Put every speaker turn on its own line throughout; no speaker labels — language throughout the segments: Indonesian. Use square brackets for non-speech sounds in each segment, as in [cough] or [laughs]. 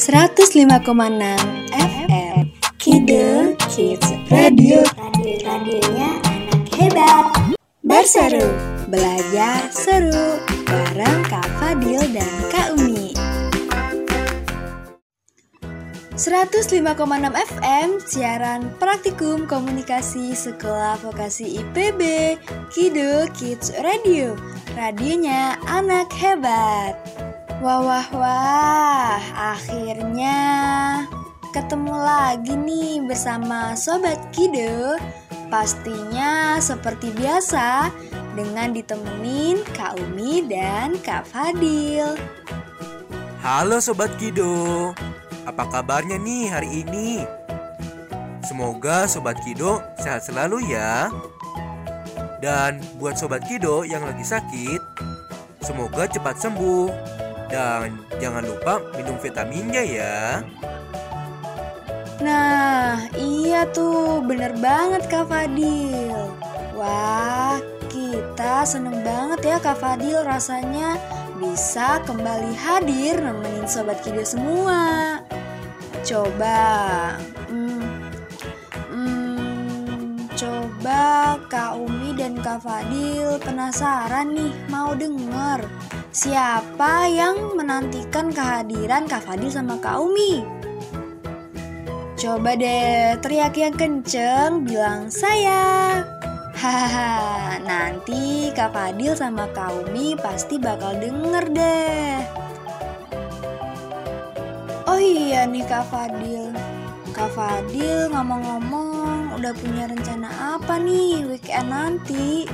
105,6 FM Kidul Kids Radio.
Radio-radionya anak hebat.
Berseru, belajar seru Bareng Kak Fadil dan Kak Umi. 105,6 FM Siaran Praktikum Komunikasi Sekolah Vokasi IPB Kidul Kids Radio. Radionya anak hebat Wah wah wah Akhirnya ketemu lagi nih bersama Sobat Kido Pastinya seperti biasa dengan ditemenin Kak Umi dan Kak Fadil
Halo Sobat Kido, apa kabarnya nih hari ini? Semoga Sobat Kido sehat selalu ya. Dan buat Sobat Kido yang lagi sakit, semoga cepat sembuh. Dan jangan lupa minum vitaminnya ya.
Nah iya tuh bener banget Kak Fadil Wah kita seneng banget ya Kak Fadil rasanya bisa kembali hadir nemenin Sobat Kido semua Coba hmm, Coba Kak Umi dan Kak Fadil penasaran nih mau denger Siapa yang menantikan kehadiran Kak Fadil sama Kak Umi? Coba deh teriak yang kenceng bilang saya. Hahaha, nanti Kak Fadil sama Kak Umi pasti bakal denger deh. Oh iya nih Kak Fadil. Kak Fadil ngomong-ngomong udah punya rencana apa nih weekend nanti?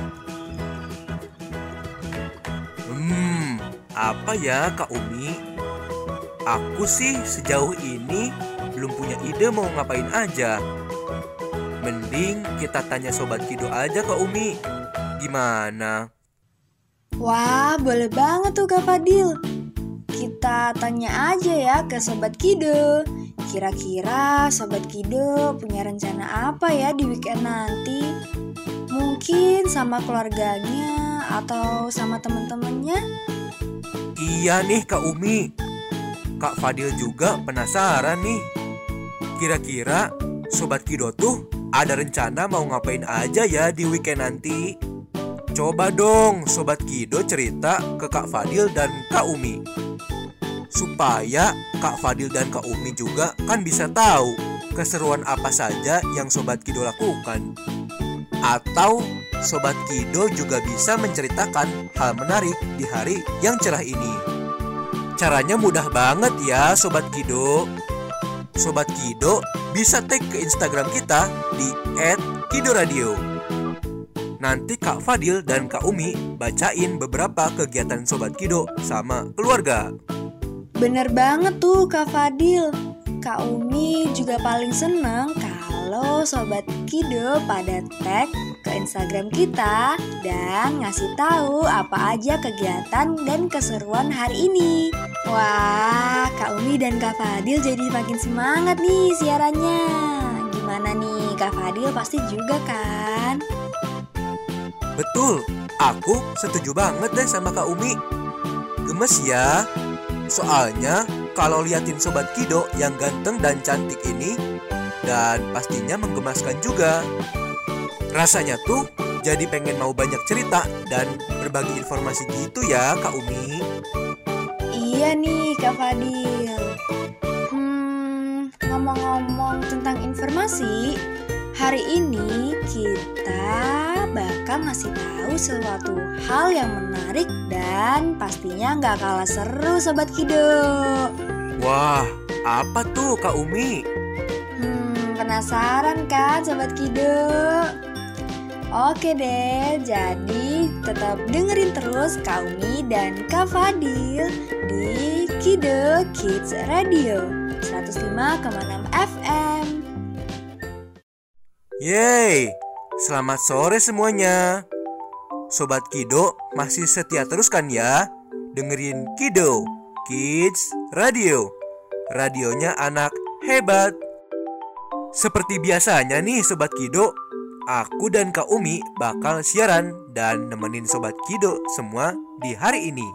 Hmm, apa ya Kak Umi? Aku sih sejauh ini belum punya ide mau ngapain aja. Mending kita tanya Sobat Kido aja Kak Umi. Gimana?
Wah, boleh banget tuh Kak Fadil. Kita tanya aja ya ke Sobat Kido. Kira-kira Sobat Kido punya rencana apa ya di weekend nanti? Mungkin sama keluarganya atau sama teman-temannya?
Iya nih Kak Umi. Kak Fadil juga penasaran nih. Kira-kira Sobat Kido tuh ada rencana mau ngapain aja ya di weekend nanti? Coba dong Sobat Kido cerita ke Kak Fadil dan Kak Umi. Supaya Kak Fadil dan Kak Umi juga kan bisa tahu keseruan apa saja yang Sobat Kido lakukan. Atau Sobat Kido juga bisa menceritakan hal menarik di hari yang cerah ini. Caranya mudah banget ya Sobat Kido. Sobat Kido bisa tag ke Instagram kita di @kidoradio. Nanti Kak Fadil dan Kak Umi bacain beberapa kegiatan Sobat Kido sama keluarga.
Bener banget tuh Kak Fadil. Kak Umi juga paling seneng kalau Sobat Kido pada tag ke Instagram kita dan ngasih tahu apa aja kegiatan dan keseruan hari ini. Wah, Kak Umi dan Kak Fadil jadi makin semangat nih siarannya. Gimana nih, Kak Fadil pasti juga kan?
Betul, aku setuju banget deh sama Kak Umi. Gemes ya, soalnya kalau liatin Sobat Kido yang ganteng dan cantik ini, dan pastinya menggemaskan juga. Rasanya tuh jadi pengen mau banyak cerita dan berbagi informasi gitu ya Kak Umi.
Iya nih Kak Fadil. Hmm, ngomong-ngomong tentang informasi, hari ini kita bakal ngasih tahu suatu hal yang menarik dan pastinya nggak kalah seru Sobat Kido.
Wah, apa tuh Kak Umi?
Hmm, penasaran kan Sobat Kido? Oke deh, jadi tetap dengerin terus Kak Umi dan Kak Fadil di Kido Kids Radio 105,6 FM.
Yeay, selamat sore semuanya. Sobat Kido masih setia terus kan ya? Dengerin Kido Kids Radio. Radionya anak hebat. Seperti biasanya nih Sobat Kido, aku dan Kak Umi bakal siaran dan nemenin Sobat Kido semua di hari ini.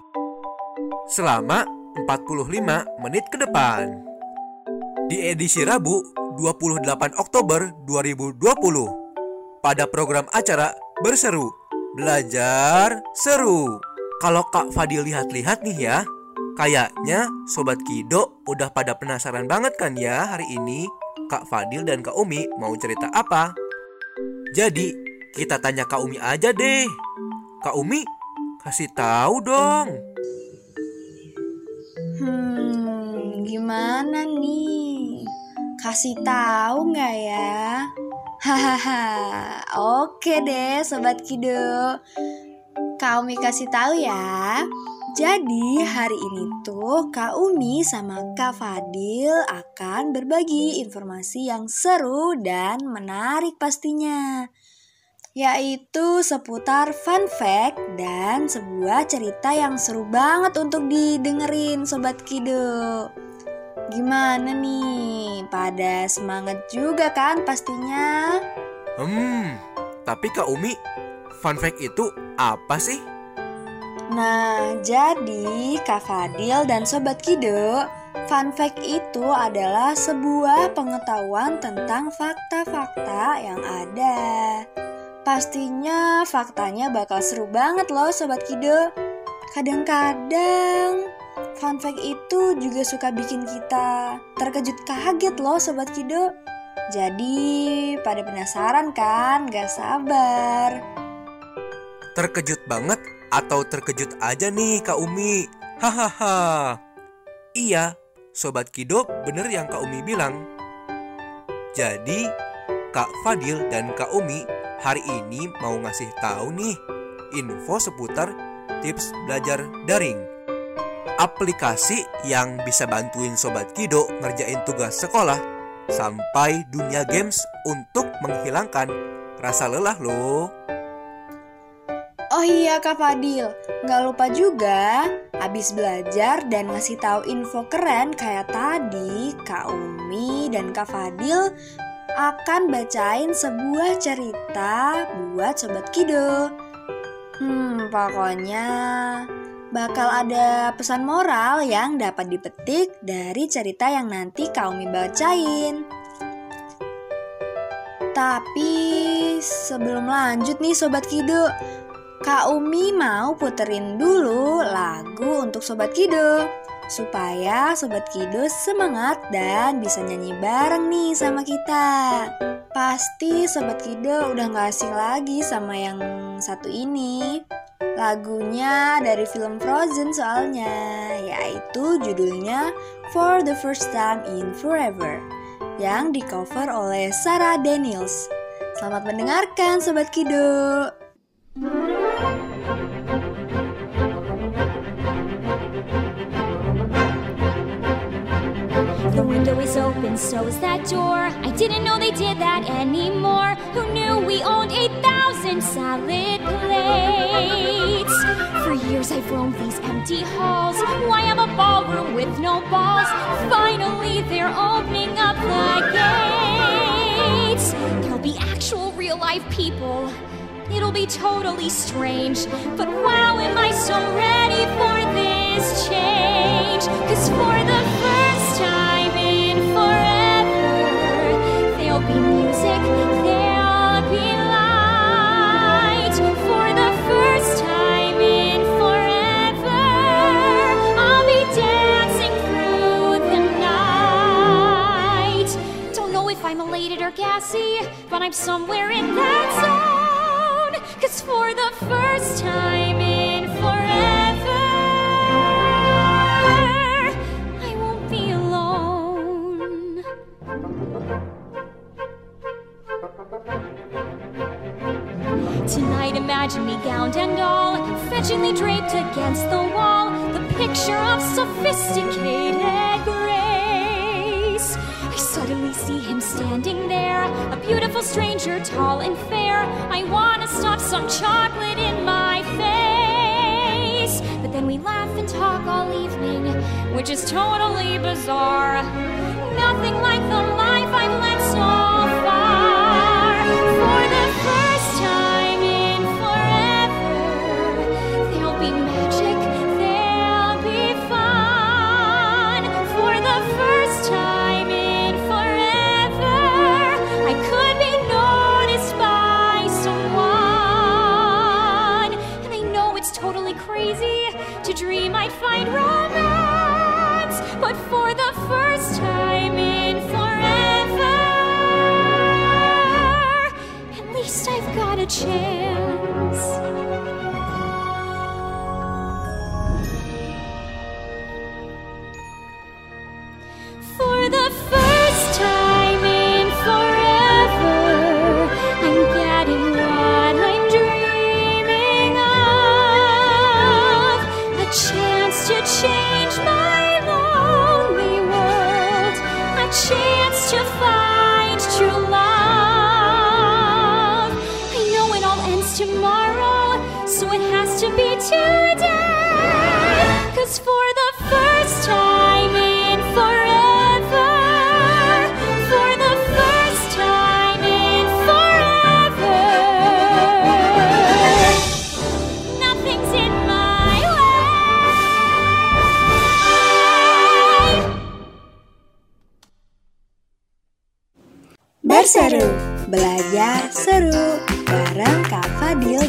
Selama 45 menit ke depan. di edisi Rabu 28 Oktober 2020 pada program acara Berseru Belajar Seru. Kalau Kak Fadil lihat-lihat nih ya, kayaknya Sobat Kido udah pada penasaran banget kan ya hari ini Kak Fadil dan Kak Umi mau cerita apa? Jadi, kita tanya Kak Umi aja deh. Kak Umi, kasih tahu dong.
Hmm, gimana nih? Kasih tahu nggak ya? Hahaha, oke deh Sobat Kido. Kak Umi kasih tahu ya. Jadi hari ini tuh Kak Umi sama Kak Fadil akan berbagi informasi yang seru dan menarik pastinya yaitu seputar fun fact dan sebuah cerita yang seru banget untuk didengerin Sobat Kido. Gimana nih? Pada semangat juga kan pastinya?
Hmm, tapi Kak Umi, fun fact itu apa sih?
Nah, jadi Kak Fadil dan Sobat Kido, fun fact itu adalah sebuah pengetahuan tentang fakta-fakta yang ada. Pastinya faktanya bakal seru banget loh Sobat Kido. Kadang-kadang fun fact itu juga suka bikin kita terkejut kaget loh Sobat Kido. Jadi pada penasaran kan? Gak sabar.
Terkejut banget atau terkejut aja nih Kak Umi? Hahaha. Iya, Sobat Kido bener yang Kak Umi bilang. Jadi, Kak Fadil dan Kak Umi hari ini mau ngasih tahu nih info seputar tips belajar daring. Aplikasi yang bisa bantuin Sobat Kido ngerjain tugas sekolah sampai dunia games untuk menghilangkan rasa lelah loh.
Oh iya Kak Fadil, nggak lupa juga habis belajar dan ngasih tahu info keren kayak tadi Kak Umi dan Kak Fadil akan bacain sebuah cerita buat Sobat Kido. Hmm, pokoknya bakal ada pesan moral yang dapat dipetik dari cerita yang nanti Kak Umi bacain. Tapi sebelum lanjut nih Sobat Kido, Kak Umi mau puterin dulu lagu untuk Sobat Kido supaya Sobat Kido semangat dan bisa nyanyi bareng nih sama kita. Pasti Sobat Kido udah gak asing lagi sama yang satu ini. Lagunya dari film Frozen soalnya, yaitu judulnya For the First Time in Forever yang di cover oleh Sarah Daniels. Selamat mendengarkan Sobat Kido.
Window is open, so is that door. I didn't know they did that anymore. Who knew we owned 8,000 salad plates? For years I've roamed these empty halls. Why am a ballroom with no balls? Finally, they're opening up the gates. There'll be actual real life people. It'll be totally strange. But wow, am I so ready for this change? Cause for the first time gassy, but I'm somewhere in that zone. Cause for the first time in imagine me gowned and all, fetchingly draped against the wall, the picture of sophisticated grace. I suddenly see him standing there, a beautiful stranger, tall and fair. I wanna stuff some chocolate in my face. But then we laugh and talk all evening, which is totally bizarre. Nothing like the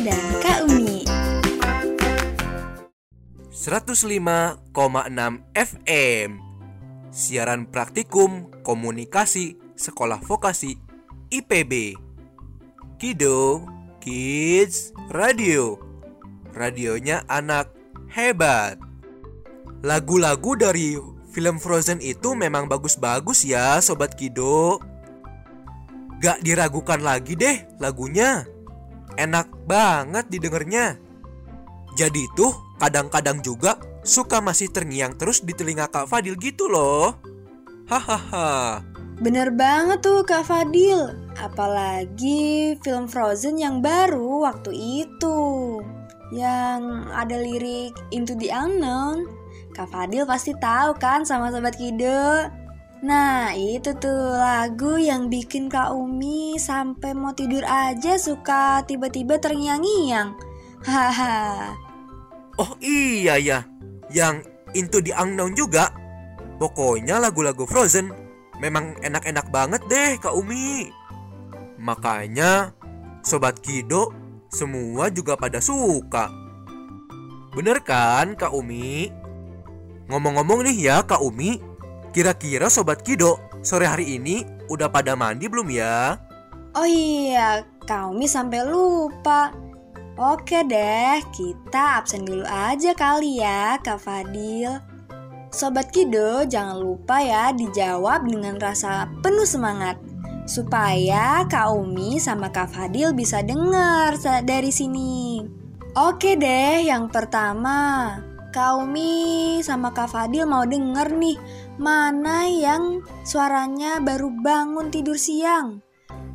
Dan Kak Umi.
105,6 FM Siaran Praktikum Komunikasi Sekolah Vokasi IPB Kido Kids Radio. Radionya anak hebat. Lagu-lagu dari film Frozen itu memang bagus-bagus ya Sobat Kido. Gak diragukan lagi deh lagunya Enak banget didengarnya jadi tuh kadang-kadang juga suka masih terngiang terus di telinga Kak Fadil gitu loh. Hahaha.
Bener banget tuh Kak Fadil. Apalagi film Frozen yang baru waktu itu. Yang ada lirik Into the Unknown. Kak Fadil pasti tahu kan sama Sobat Kido. Nah itu tuh lagu yang bikin Kak Umi sampai mau tidur aja suka tiba-tiba terngiang-ngiang. Haha.
Oh iya ya, yang Into the Unknown juga. Pokoknya lagu-lagu Frozen memang enak-enak banget deh Kak Umi. Makanya Sobat Kido semua juga pada suka. Bener kan Kak Umi? Ngomong-ngomong nih ya Kak Umi, kira-kira Sobat Kido sore hari ini udah pada mandi belum ya?
Oh iya, Kak Umi sampai lupa. Oke deh, kita absen dulu aja kali ya, Kak Fadil. Sobat Kido, jangan lupa ya dijawab dengan rasa penuh semangat. Supaya Kak Umi sama Kak Fadil bisa dengar dari sini. Oke deh, yang pertama. Kak Umi sama Kak Fadil mau denger nih Mana yang suaranya baru bangun tidur siang?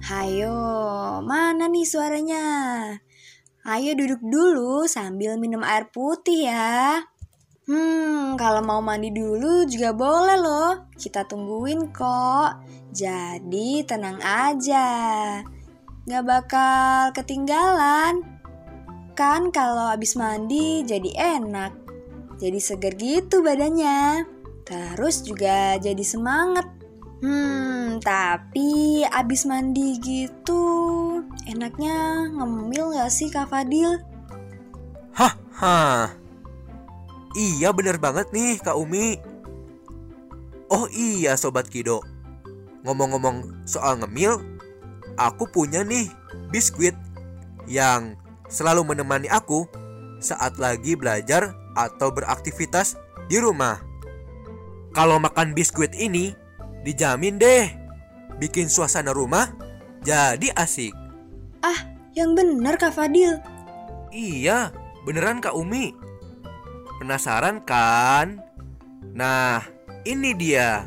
Hayo, mana nih suaranya? Ayo duduk dulu sambil minum air putih ya. Hmm, kalau mau mandi dulu juga boleh loh. Kita tungguin kok. Jadi tenang aja. Gak bakal ketinggalan. Kan kalau habis mandi jadi enak. Jadi seger gitu badannya. Terus juga jadi semangat. Hmm, tapi abis mandi gitu enaknya ngemil gak sih Kak Fadil?
Hah, hah. Iya bener banget nih Kak Umi. Oh iya Sobat Kido. Ngomong-ngomong soal ngemil, aku punya nih biskuit yang selalu menemani aku saat lagi belajar atau beraktivitas di rumah. Kalau makan biskuit ini, dijamin deh bikin suasana rumah jadi asik.
Ah, yang bener Kak Fadil.
Iya, beneran Kak Umi. Penasaran kan? Nah, ini dia.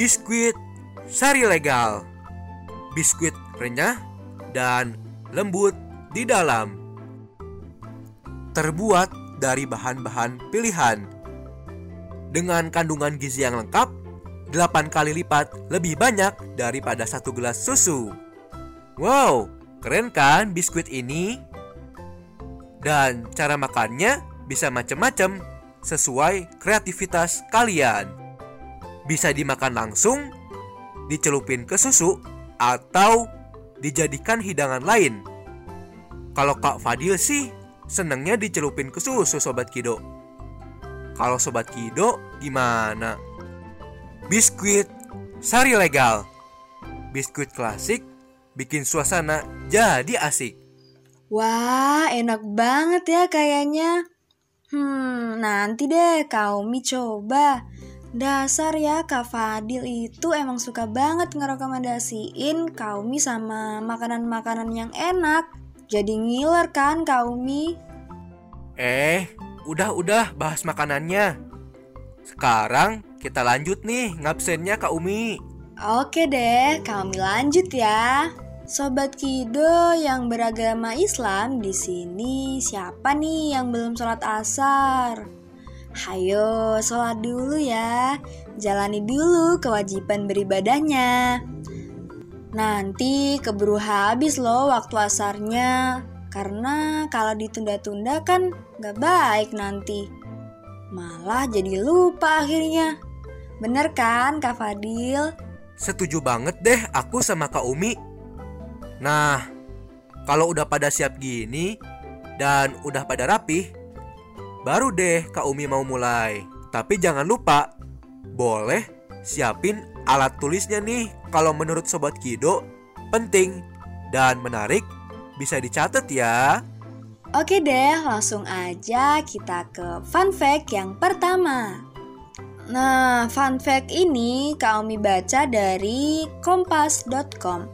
Biskuit sari legal. Biskuit renyah dan lembut di dalam. Terbuat dari bahan-bahan pilihan. Dengan kandungan gizi yang lengkap, 8 kali lipat lebih banyak daripada satu gelas susu. Wow, keren kan biskuit ini? Dan cara makannya bisa macam-macam sesuai kreativitas kalian. Bisa dimakan langsung, dicelupin ke susu, atau dijadikan hidangan lain. Kalau Kak Fadil sih senengnya dicelupin ke susu Sobat Kido. Kalau Sobat Kido gimana? Biskuit sari legal. Biskuit klasik bikin suasana jadi asik.
Wah, enak banget ya kayaknya. Hmm, nanti deh Kaumi coba. Dasar ya Kak Fadil itu emang suka banget ngerekomendasiin Kaumi sama makanan-makanan yang enak. Jadi ngiler kan Kaumi?
Eh, udah-udah bahas makanannya. Sekarang kita lanjut nih ngabsennya Kak Umi.
Oke deh, kami lanjut ya. Sobat Kido yang beragama Islam di sini siapa nih yang belum sholat asar? Hayo sholat dulu ya, jalani dulu kewajiban beribadahnya. Nanti keburu habis loh waktu asarnya, karena kalau ditunda-tunda kan gak baik nanti. Malah jadi lupa akhirnya. Bener kan Kak Fadil?
Setuju banget deh aku sama Kak Umi. Nah, kalau udah pada siap gini dan udah pada rapih, baru deh Kak Umi mau mulai. Tapi jangan lupa, boleh siapin alat tulisnya nih kalau menurut Sobat Kido penting dan menarik bisa dicatat ya.
Oke deh, langsung aja kita ke fun fact yang pertama. Nah, fun fact ini kami baca dari kompas.com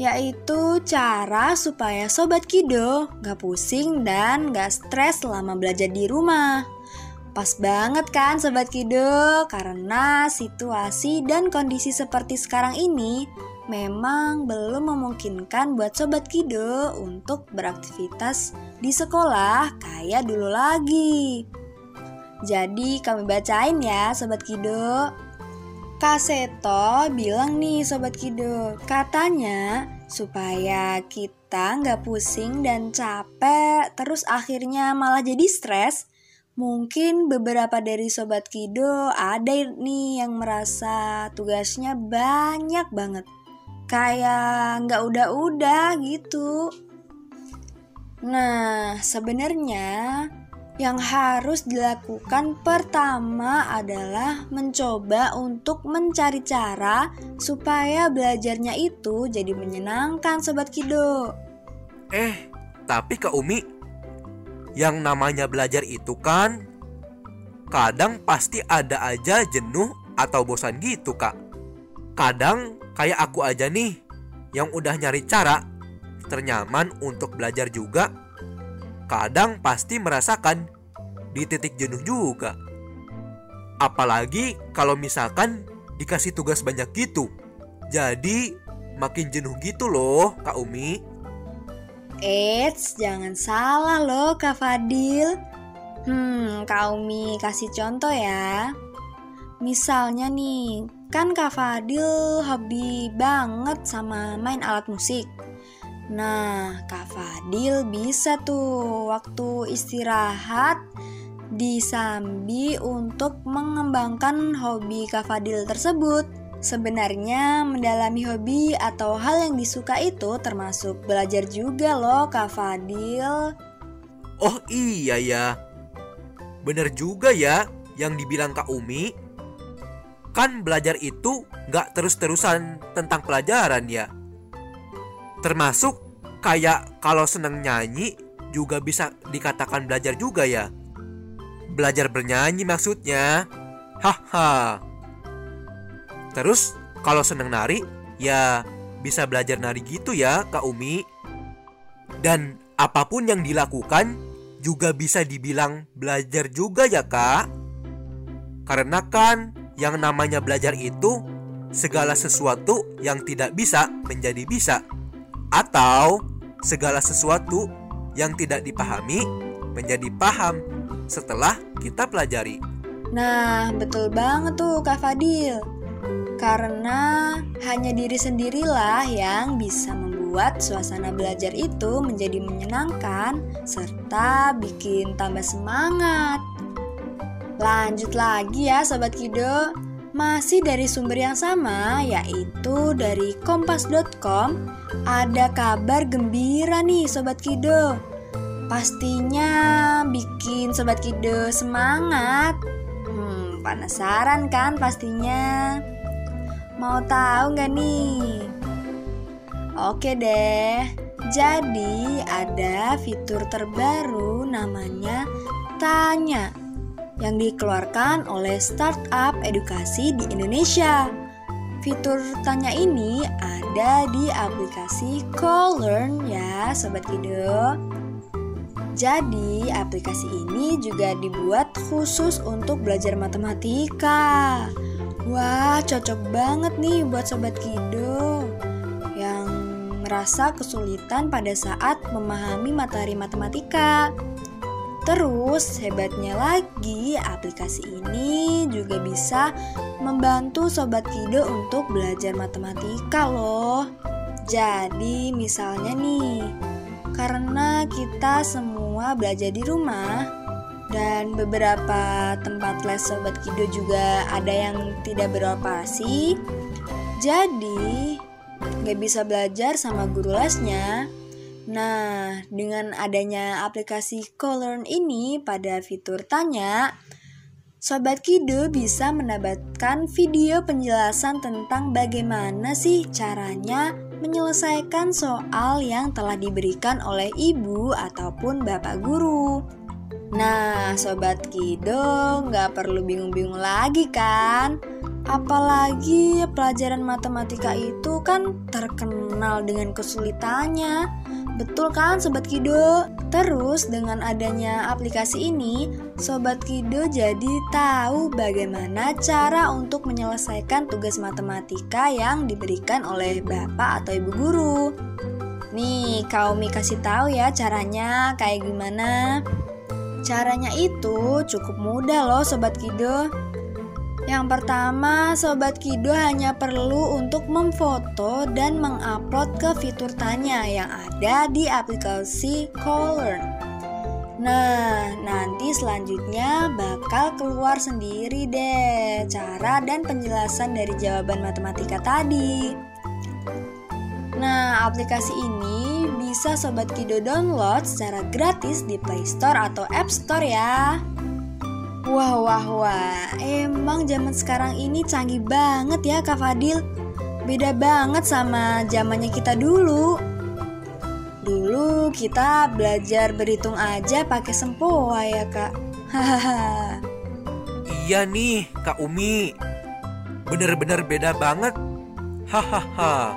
Yaitu cara supaya Sobat Kido gak pusing dan gak stres selama belajar di rumah Pas banget kan Sobat Kido, karena situasi dan kondisi seperti sekarang ini memang belum memungkinkan buat Sobat Kido untuk beraktivitas di sekolah kayak dulu lagi. Jadi kami bacain ya Sobat Kido Kaseto bilang nih Sobat Kido Katanya supaya kita nggak pusing dan capek Terus akhirnya malah jadi stres. Mungkin beberapa dari Sobat Kido ada nih yang merasa tugasnya banyak banget Kayak nggak udah-udah gitu Nah sebenarnya yang harus dilakukan pertama adalah mencoba untuk mencari cara supaya belajarnya itu jadi menyenangkan Sobat Kido.
Eh, tapi Kak Umi, yang namanya belajar itu kan kadang pasti ada aja jenuh atau bosan gitu Kak. Kadang kayak aku aja nih yang udah nyari cara ternyaman untuk belajar juga kadang pasti merasakan di titik jenuh juga. Apalagi kalau misalkan dikasih tugas banyak gitu. Jadi makin jenuh gitu loh Kak Umi.
Eits, jangan salah loh Kak Fadil. Hmm, Kak Umi kasih contoh ya. Misalnya nih, kan Kak Fadil hobi banget sama main alat musik. Nah, Kak Fadil bisa tuh waktu istirahat disambi untuk mengembangkan hobi Kak Fadil tersebut. Sebenarnya mendalami hobi atau hal yang disuka itu termasuk belajar juga loh Kak Fadil.
Oh iya ya, bener juga ya yang dibilang Kak Umi. Kan belajar itu nggak terus-terusan tentang pelajaran ya Termasuk kayak kalau seneng nyanyi juga bisa dikatakan belajar juga ya. Belajar bernyanyi maksudnya. Haha. Terus kalau seneng nari ya bisa belajar nari gitu ya Kak Umi. Dan apa pun yang dilakukan juga bisa dibilang belajar juga ya Kak. Karena kan yang namanya belajar itu segala sesuatu yang tidak bisa menjadi bisa atau segala sesuatu yang tidak dipahami menjadi paham setelah kita pelajari.
Nah, betul banget tuh Kak Fadil. Karena hanya diri sendirilah yang bisa membuat suasana belajar itu menjadi menyenangkan serta bikin tambah semangat. Lanjut lagi ya Sobat Kido. Masih dari sumber yang sama, yaitu dari kompas.com, ada kabar gembira nih Sobat Kido. Pastinya bikin Sobat Kido semangat. Hmm, penasaran kan pastinya? Mau tahu nggak nih? Oke deh, jadi ada fitur terbaru namanya Tanya yang dikeluarkan oleh startup edukasi di Indonesia. Fitur tanya ini ada di aplikasi CallLearn ya Sobat Kido. Jadi aplikasi ini juga dibuat khusus untuk belajar matematika. Wah, cocok banget nih buat sobat Kido yang merasa kesulitan pada saat memahami materi matematika. Terus, hebatnya lagi, aplikasi ini juga bisa membantu sobat Kido untuk belajar matematika loh. Jadi, misalnya nih, karena kita semua belajar di rumah, dan beberapa tempat les Sobat Kido juga ada yang tidak beroperasi. Jadi, nggak bisa belajar sama guru lesnya. Nah, dengan adanya aplikasi Colearn ini pada fitur tanya, Sobat Kido bisa mendapatkan video penjelasan tentang bagaimana sih caranya menyelesaikan soal yang telah diberikan oleh ibu ataupun bapak guru. Nah, Sobat Kido nggak perlu bingung-bingung lagi kan? Apalagi pelajaran matematika itu kan terkenal dengan kesulitannya. Betul kan Sobat Kido? Terus dengan adanya aplikasi ini, Sobat Kido jadi tahu bagaimana cara untuk menyelesaikan tugas matematika yang diberikan oleh Bapak atau Ibu Guru. Nih, Kaumi kasih tahu ya caranya kayak gimana. Caranya itu cukup mudah loh Sobat Kido. Yang pertama, Sobat Kido hanya perlu untuk memfoto dan mengupload ke fitur tanya yang ada di aplikasi Caller. Nah, nanti selanjutnya bakal keluar sendiri deh cara dan penjelasan dari jawaban matematika tadi. Nah, aplikasi ini bisa Sobat Kido download secara gratis di Play Store atau App Store ya. Wah, wah, wah, emang zaman sekarang ini canggih banget ya Kak Fadil. Beda banget sama zamannya kita dulu. Dulu kita belajar berhitung aja pakai sempoa ya Kak. Hahaha. [laughs]
Iya nih, Kak Umi. Bener-bener beda banget. Hahaha.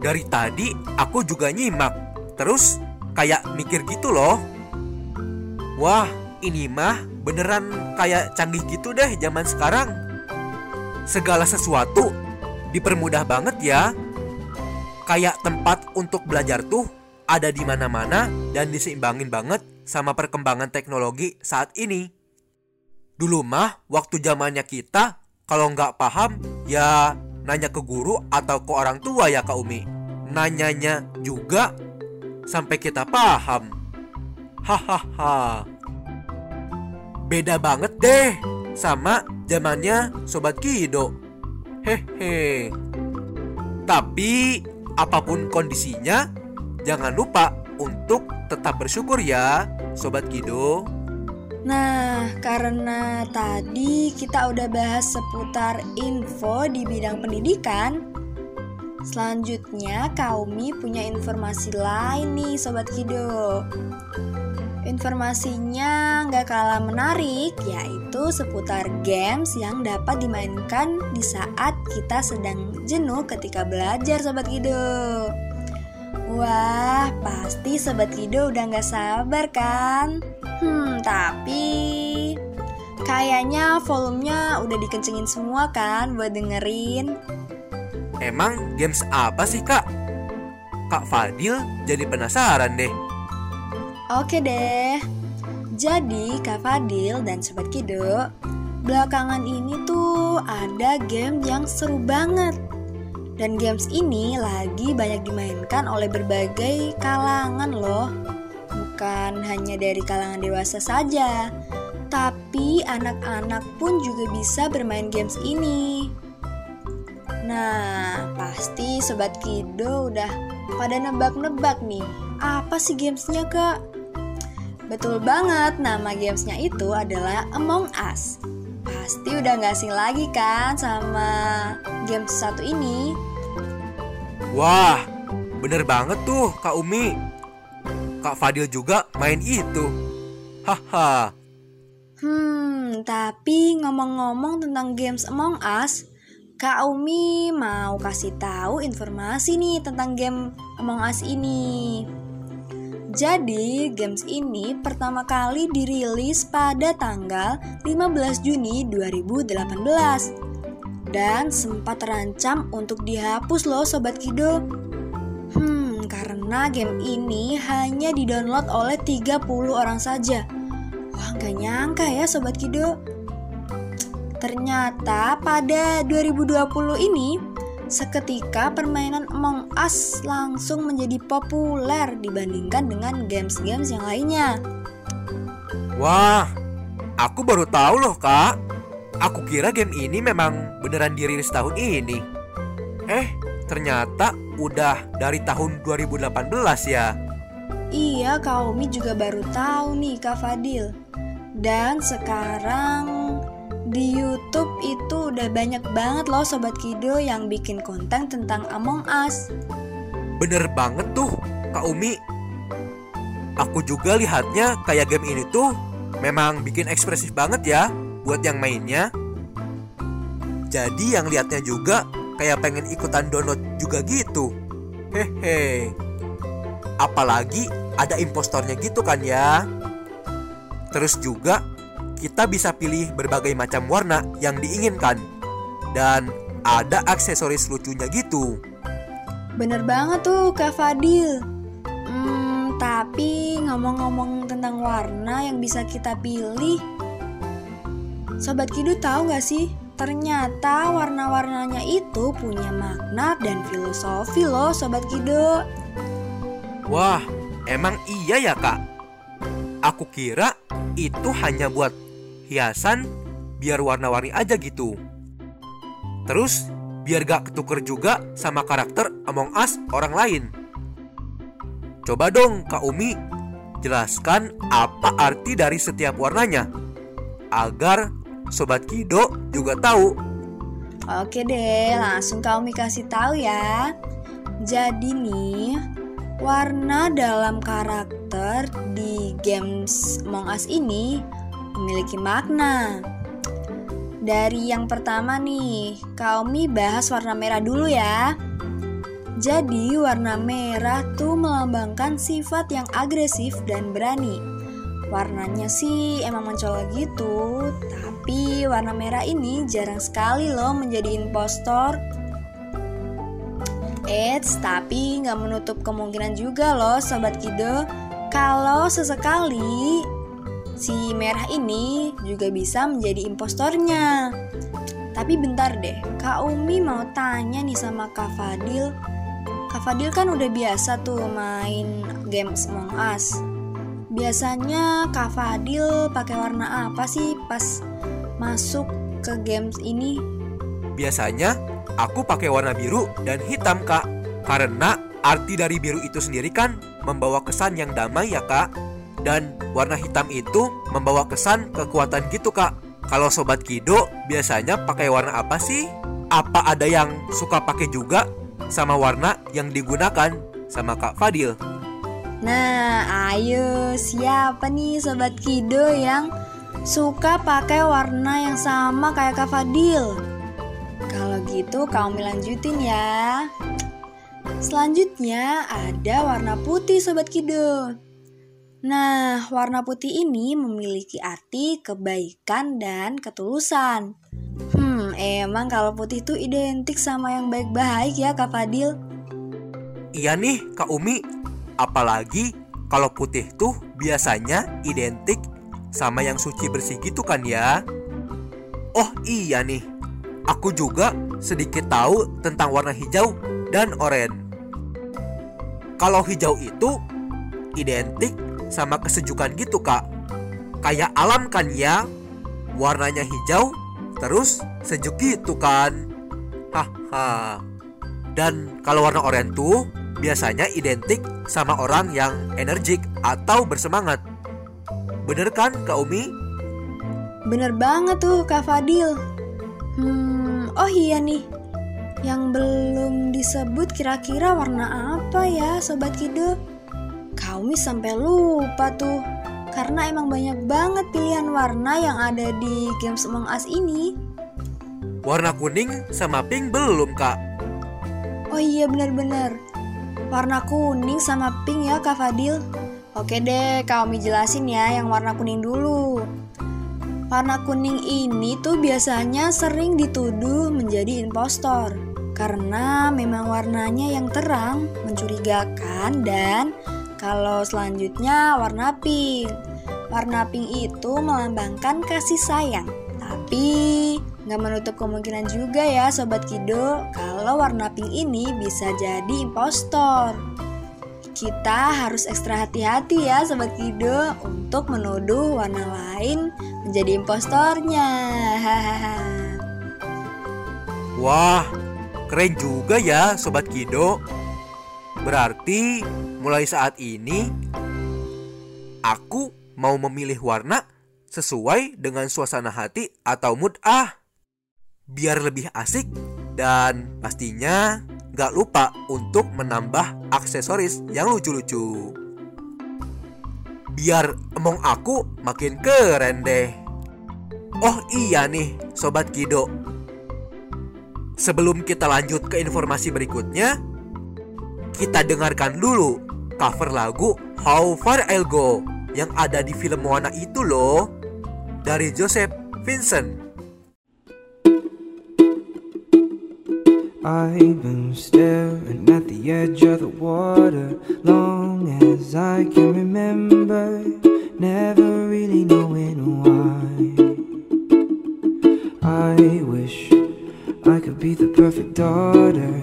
Dari tadi aku juga nyimak. Terus kayak mikir gitu loh. Wah, ini mah beneran kayak canggih gitu deh zaman sekarang. Segala sesuatu dipermudah banget ya. Kayak tempat untuk belajar tuh ada di mana-mana dan diseimbangin banget sama perkembangan teknologi saat ini. Dulu mah waktu zamannya kita kalau nggak paham ya nanya ke guru atau ke orang tua ya Kak Umi. Nanyanya juga sampai kita paham. Hahaha. Beda banget deh sama zamannya Sobat Kido. Hehe. Tapi apa pun kondisinya, jangan lupa untuk tetap bersyukur ya, Sobat Kido.
Nah, karena tadi kita udah bahas seputar info di bidang pendidikan, selanjutnya Kaumi punya informasi lain nih Sobat Kido. Informasinya nggak kalah menarik, yaitu seputar games yang dapat dimainkan di saat kita sedang jenuh ketika belajar Sobat Kido. Wah, pasti Sobat Kido udah nggak sabar kan? Hmm, tapi kayaknya volumenya udah dikencengin semua kan buat dengerin.
Emang games apa sih kak? Kak Fadil jadi penasaran deh.
Oke deh. Jadi Kak Fadil dan Sobat Kido, belakangan ini tuh ada game yang seru banget. Dan games ini lagi banyak dimainkan oleh berbagai kalangan loh. Bukan hanya dari kalangan dewasa saja, tapi anak-anak pun juga bisa bermain games ini. Nah, pasti Sobat Kido udah pada nebak-nebak nih. Apa sih gamesnya kak? Betul banget, nama gamesnya itu adalah Among Us. Pasti udah gak asing lagi kan sama game satu ini.
Wah, bener banget tuh Kak Umi. Kak Fadil juga main itu. Haha.
Hmm, tapi ngomong-ngomong tentang games Among Us, Kak Umi mau kasih tahu informasi nih tentang game Among Us ini. Jadi, games ini pertama kali dirilis pada tanggal 15 Juni 2018 dan sempat terancam untuk dihapus loh Sobat Kido. Hmm, karena game ini hanya didownload oleh 30 orang saja. Wah, gak nyangka ya Sobat Kido. Ternyata pada 2020 ini Seketika permainan Among Us langsung menjadi populer dibandingkan dengan games-games yang lainnya.
Wah, aku baru tahu loh kak. Aku kira game ini memang beneran dirilis tahun ini. Eh, ternyata udah dari tahun 2018 ya.
Iya, Kak Umi juga baru tahu nih Kak Fadil. Dan sekarang di YouTube itu udah banyak banget loh Sobat Kido yang bikin konten tentang Among Us.
Bener banget tuh, Kak Umi. Aku juga lihatnya kayak game ini tuh memang bikin ekspresif banget ya buat yang mainnya. Jadi yang lihatnya juga kayak pengen ikutan download juga gitu. Hehe. Apalagi ada impostornya gitu kan ya. Terus juga kita bisa pilih berbagai macam warna yang diinginkan. Dan ada aksesoris lucunya gitu.
Bener banget tuh Kak Fadil. Hmm, tapi ngomong-ngomong tentang warna yang bisa kita pilih, Sobat Kidu tahu gak sih? Ternyata warna-warnanya itu punya makna dan filosofi loh Sobat Kido.
Wah, emang iya ya kak? Aku kira itu hanya buat hiasan biar warna-warni aja gitu. Terus biar gak ketuker juga sama karakter Among Us orang lain. Coba dong Kak Umi jelaskan apa arti dari setiap warnanya agar Sobat Kido juga tahu.
Oke deh, langsung Kak Umi kasih tahu ya. Jadi nih, warna dalam karakter di games Among Us ini memiliki makna. Dari yang pertama nih, Kaumi bahas warna merah dulu ya. Jadi warna merah tuh melambangkan sifat yang agresif dan berani. Warnanya sih emang mencolok gitu, tapi warna merah ini jarang sekali loh menjadi impostor. Eits, tapi nggak menutup kemungkinan juga loh Sobat Kido Kalau sesekali si merah ini juga bisa menjadi impostornya. Tapi bentar deh, Kak Umi mau tanya nih sama Kak Fadil. Kak Fadil kan udah biasa tuh main game Among Us. Biasanya Kak Fadil pakai warna apa sih pas masuk ke games ini?
Biasanya aku pakai warna biru dan hitam, Kak. Karena arti dari biru itu sendiri kan membawa kesan yang damai ya, Kak. Dan warna hitam itu membawa kesan kekuatan gitu kak. Kalau sobat Kido biasanya pakai warna apa sih? Apa ada yang suka pakai juga sama warna yang digunakan sama Kak Fadil?
Nah, ayo siapa nih sobat Kido yang suka pakai warna yang sama kayak Kak Fadil? Kalau gitu kamu lanjutin ya. Selanjutnya ada warna putih sobat Kido. Nah, warna putih ini memiliki arti kebaikan dan ketulusan. Hmm, emang kalau putih itu identik sama yang baik-baik ya Kak Fadil?
Iya nih Kak Umi, apalagi kalau putih tuh biasanya identik sama yang suci bersih gitu kan ya? Oh iya nih, aku juga sedikit tahu tentang warna hijau dan oranye. Kalau hijau itu identik sama kesejukan gitu kak. Kayak alam kan ya? Warnanya hijau Terus sejuk gitu kan? Haha. Dan kalau warna oranye tuh Biasanya identik sama orang yang energik atau bersemangat. Bener kan Kak Umi?
Bener banget tuh Kak Fadil. Hmm, oh iya nih. Yang belum disebut kira-kira warna apa ya Sobat Kido? Kaumi sampai lupa tuh karena emang banyak banget pilihan warna yang ada di games Among Us ini.
Warna kuning sama pink belum kak?
Oh iya benar-benar. Warna kuning sama pink ya Kak Fadil. Oke deh, Kak Umi jelasin ya yang warna kuning dulu. Warna kuning ini tuh biasanya sering dituduh menjadi impostor karena memang warnanya yang terang, mencurigakan dan kalau selanjutnya warna pink. Warna pink itu melambangkan kasih sayang. Tapi nggak menutup kemungkinan juga ya Sobat Kido kalau warna pink ini bisa jadi impostor. Kita harus ekstra hati-hati ya Sobat Kido untuk menuduh warna lain menjadi impostornya.
Wah, keren juga ya Sobat Kido. Berarti mulai saat ini aku mau memilih warna sesuai dengan suasana hati atau mood ah. Biar lebih asik dan pastinya gak lupa untuk menambah aksesoris yang lucu-lucu. Biar emong aku makin keren deh. Oh iya nih, Sobat Kido. Sebelum kita lanjut ke informasi berikutnya, kita dengarkan dulu cover lagu How Far I'll Go yang ada di film Moana itu loh dari Joseph Vincent.
I've been staring at the edge of the water long as I can remember, never really knowing why. I wish I could be the perfect daughter,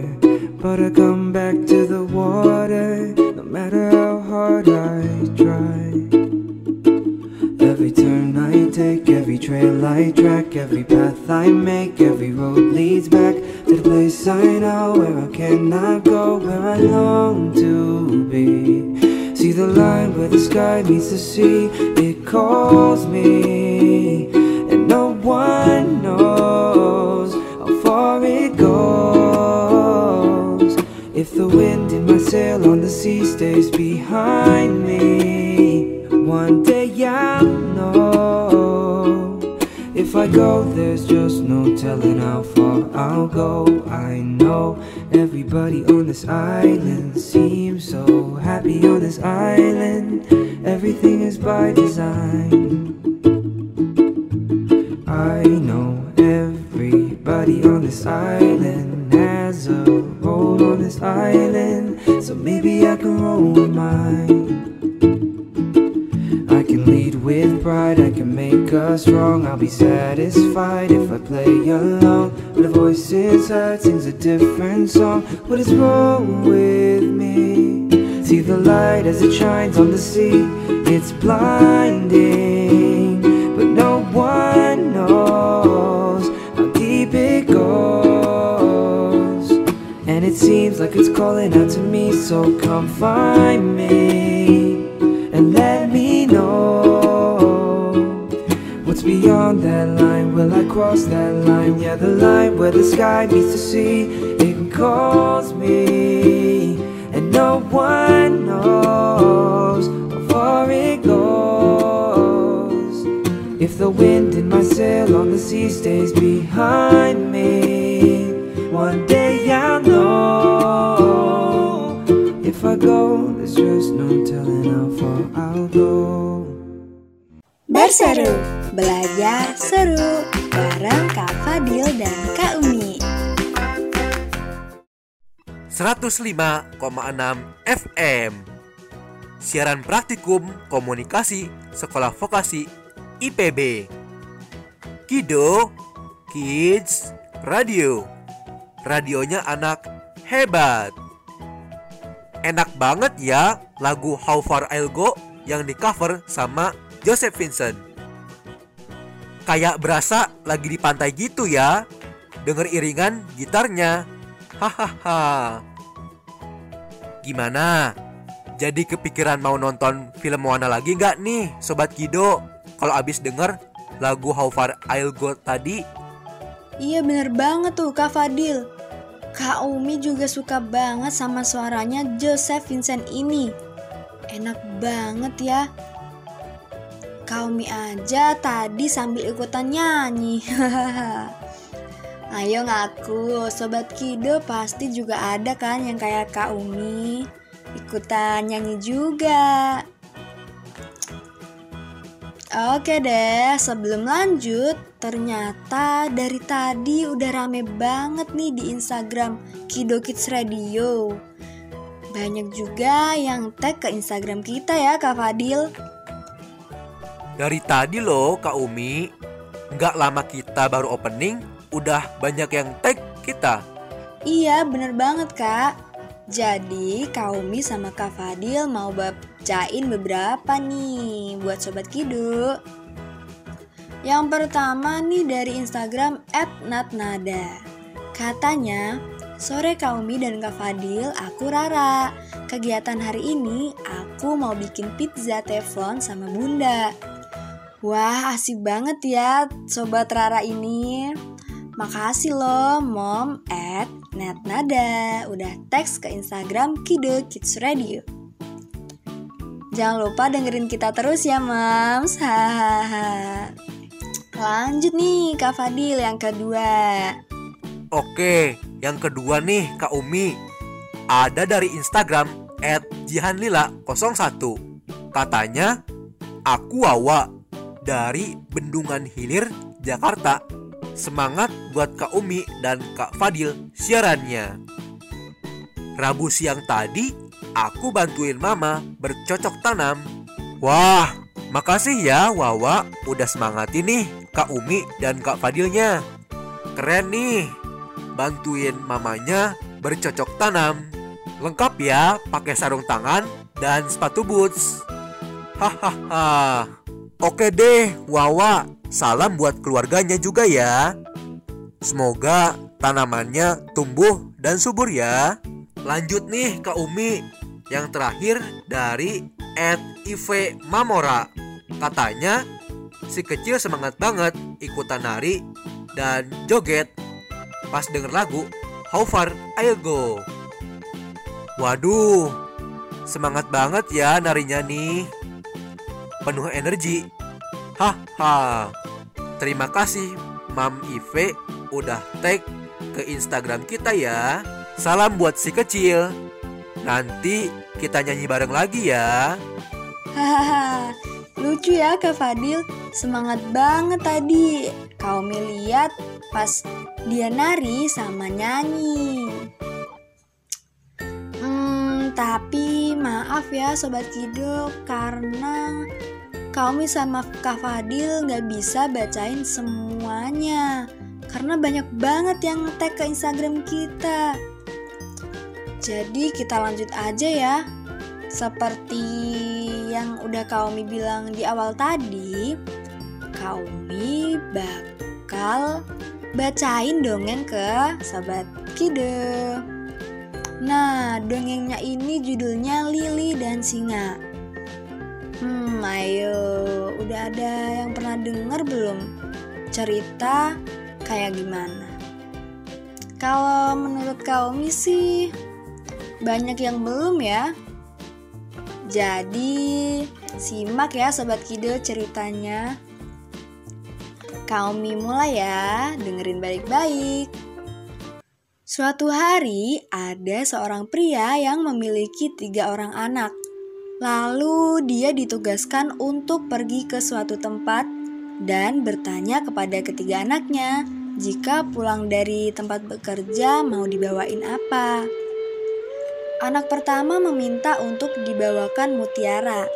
but I come back to the water hard I try. Every turn I take, every trail I track, every path I make, every road leads back to the place I know where I cannot go, where I long to be. See the line where the sky meets the sea, it calls me, behind me, one day I'll know. If I go, there's just no telling how far I'll go. I know everybody on this island seems so happy on this island. Everything is by design. I know everybody on this island has a role on this island, so maybe I can roll different song. What is wrong with me? See the light as it shines on the sea, it's blinding. But no one knows how deep it goes. And it seems like it's calling out to me, so come find me cross that line? Yeah, the line where the sky meets the sea. It calls me, and no one knows how far it goes. If the wind in my sail on the sea stays behind me, one day I'll know. If I go, there's just no telling how far I'll go.
Berseru, belajar seru Fadil dan Kak Umi.
105,6 FM Siaran Praktikum Komunikasi Sekolah Vokasi IPB Kido Kids Radio. Radionya anak hebat. Enak banget ya lagu How Far I'll Go yang di cover sama Joseph Vincent Kayak berasa lagi di pantai gitu ya Denger iringan gitarnya Hahaha. Gimana? Jadi kepikiran mau nonton film Moana lagi nggak nih, Sobat Kido? Kalau abis denger lagu How Far I'll Go tadi,
Iya bener banget tuh Kak Fadil. Kak Umi juga suka banget sama suaranya Joseph Vincent ini. Enak banget ya. Kak Umi aja tadi sambil ikutan nyanyi. [laughs] Ayo ngaku, Sobat Kido pasti juga ada kan yang kayak Kak Umi. Ikutan nyanyi juga. Oke deh, sebelum lanjut, ternyata dari tadi udah rame banget nih di Instagram Kido Kids Radio. Banyak juga yang tag ke Instagram kita ya Kak Fadil.
Dari tadi loh Kak Umi, nggak lama kita baru opening, udah banyak yang tag kita.
Iya, bener banget Kak. Jadi, Kak Umi sama Kak Fadil mau bacain beberapa nih buat Sobat Kido. Yang pertama nih dari Instagram @natnada. Katanya, Sore Kak Umi dan Kak Fadil, aku Rara. Kegiatan hari ini aku mau bikin pizza teflon sama bunda. Wah asik banget ya Sobat Rara ini. Makasih loh Mom at Netnada udah teks ke Instagram Kido Kids Radio. Jangan lupa dengerin kita terus ya Mams. Hahaha. Lanjut nih Kak Fadil yang kedua.
Oke, yang kedua nih Kak Umi Ada dari Instagram at jihanlila01 Katanya Aku Wawa dari Bendungan Hilir, Jakarta Semangat buat Kak Umi dan Kak Fadil siarannya Rabu siang tadi aku bantuin mama bercocok tanam Wah, makasih ya Wawa udah semangatin nih Kak Umi dan Kak Fadilnya Keren nih bantuin mamanya bercocok tanam. Lengkap ya, pakai sarung tangan dan sepatu boots. Hahaha. Oke deh, Wawa. Salam buat keluarganya juga ya. Semoga tanamannya tumbuh dan subur ya. Lanjut nih Kak Umi. Yang terakhir dari Ed Ive Mamora. Katanya si kecil semangat banget ikutan nari dan joget pas denger lagu How Far I'll Go. Waduh, semangat banget ya narinya nih. Penuh energi. Haha. Terima kasih Mam Ive udah tag ke Instagram kita ya. Salam buat si kecil. Nanti kita nyanyi bareng lagi ya.
Hahaha, lucu ya Kak Fadil, semangat banget tadi. Kau lihat pas dia nari sama nyanyi. Hmm, tapi maaf ya Sobat Kido karena kami sama Kak Fadil nggak bisa bacain semuanya karena banyak banget yang tag ke Instagram kita. Jadi kita lanjut aja ya. Seperti yang udah Kaumi bilang di awal tadi, Kaumi bakal bacain dongeng ke Sobat Kido. Nah, dongengnya ini judulnya Lili dan Singa. Hmm, ayo, udah ada yang pernah denger belum? Cerita kayak gimana? Kalau menurut Kaumi sih banyak yang belum ya. Jadi, simak ya Sobat Kido ceritanya. Kaumi mulai ya, dengerin baik-baik. Suatu hari, ada seorang pria yang memiliki tiga orang anak. Lalu dia ditugaskan untuk pergi ke suatu tempat dan bertanya kepada ketiga anaknya jika pulang dari tempat bekerja mau dibawain apa. Anak pertama meminta untuk dibawakan mutiara.